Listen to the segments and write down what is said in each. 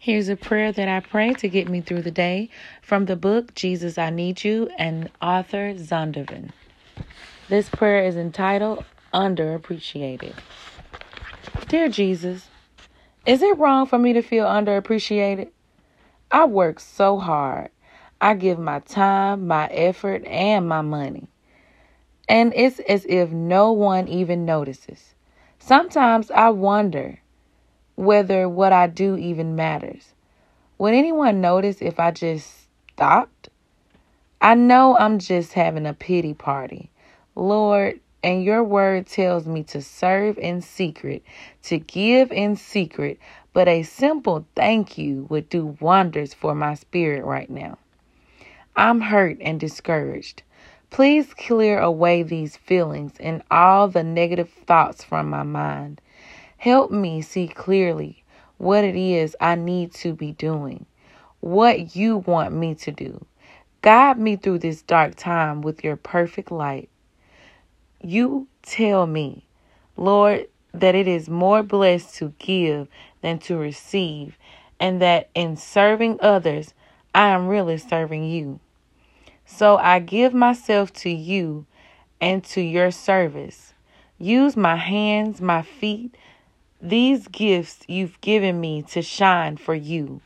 Here's a prayer that I pray to get me through the day from the book Jesus I Need You and Arthur Zondervan. This prayer is entitled Underappreciated. Dear Jesus, is it wrong for me to feel underappreciated? I work so hard. I give my time, my effort, and my money. And it's as if no one even notices. Sometimes I wonder whether what I do even matters. Would anyone notice if I just stopped? I know I'm just having a pity party. Lord, and your word tells me to serve in secret, to give in secret, but a simple thank you would do wonders for my spirit right now. I'm hurt and discouraged. Please clear away these feelings and all the negative thoughts from my mind. Help me see clearly what it is I need to be doing, what you want me to do. Guide me through this dark time with your perfect light. You tell me, Lord, that it is more blessed to give than to receive, and that in serving others, I am really serving you. So I give myself to you and to your service. Use my hands, my feet, these gifts you've given me to shine for you.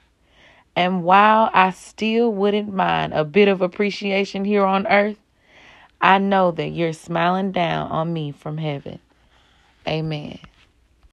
And while I still wouldn't mind a bit of appreciation here on earth, I know that you're smiling down on me from heaven. Amen.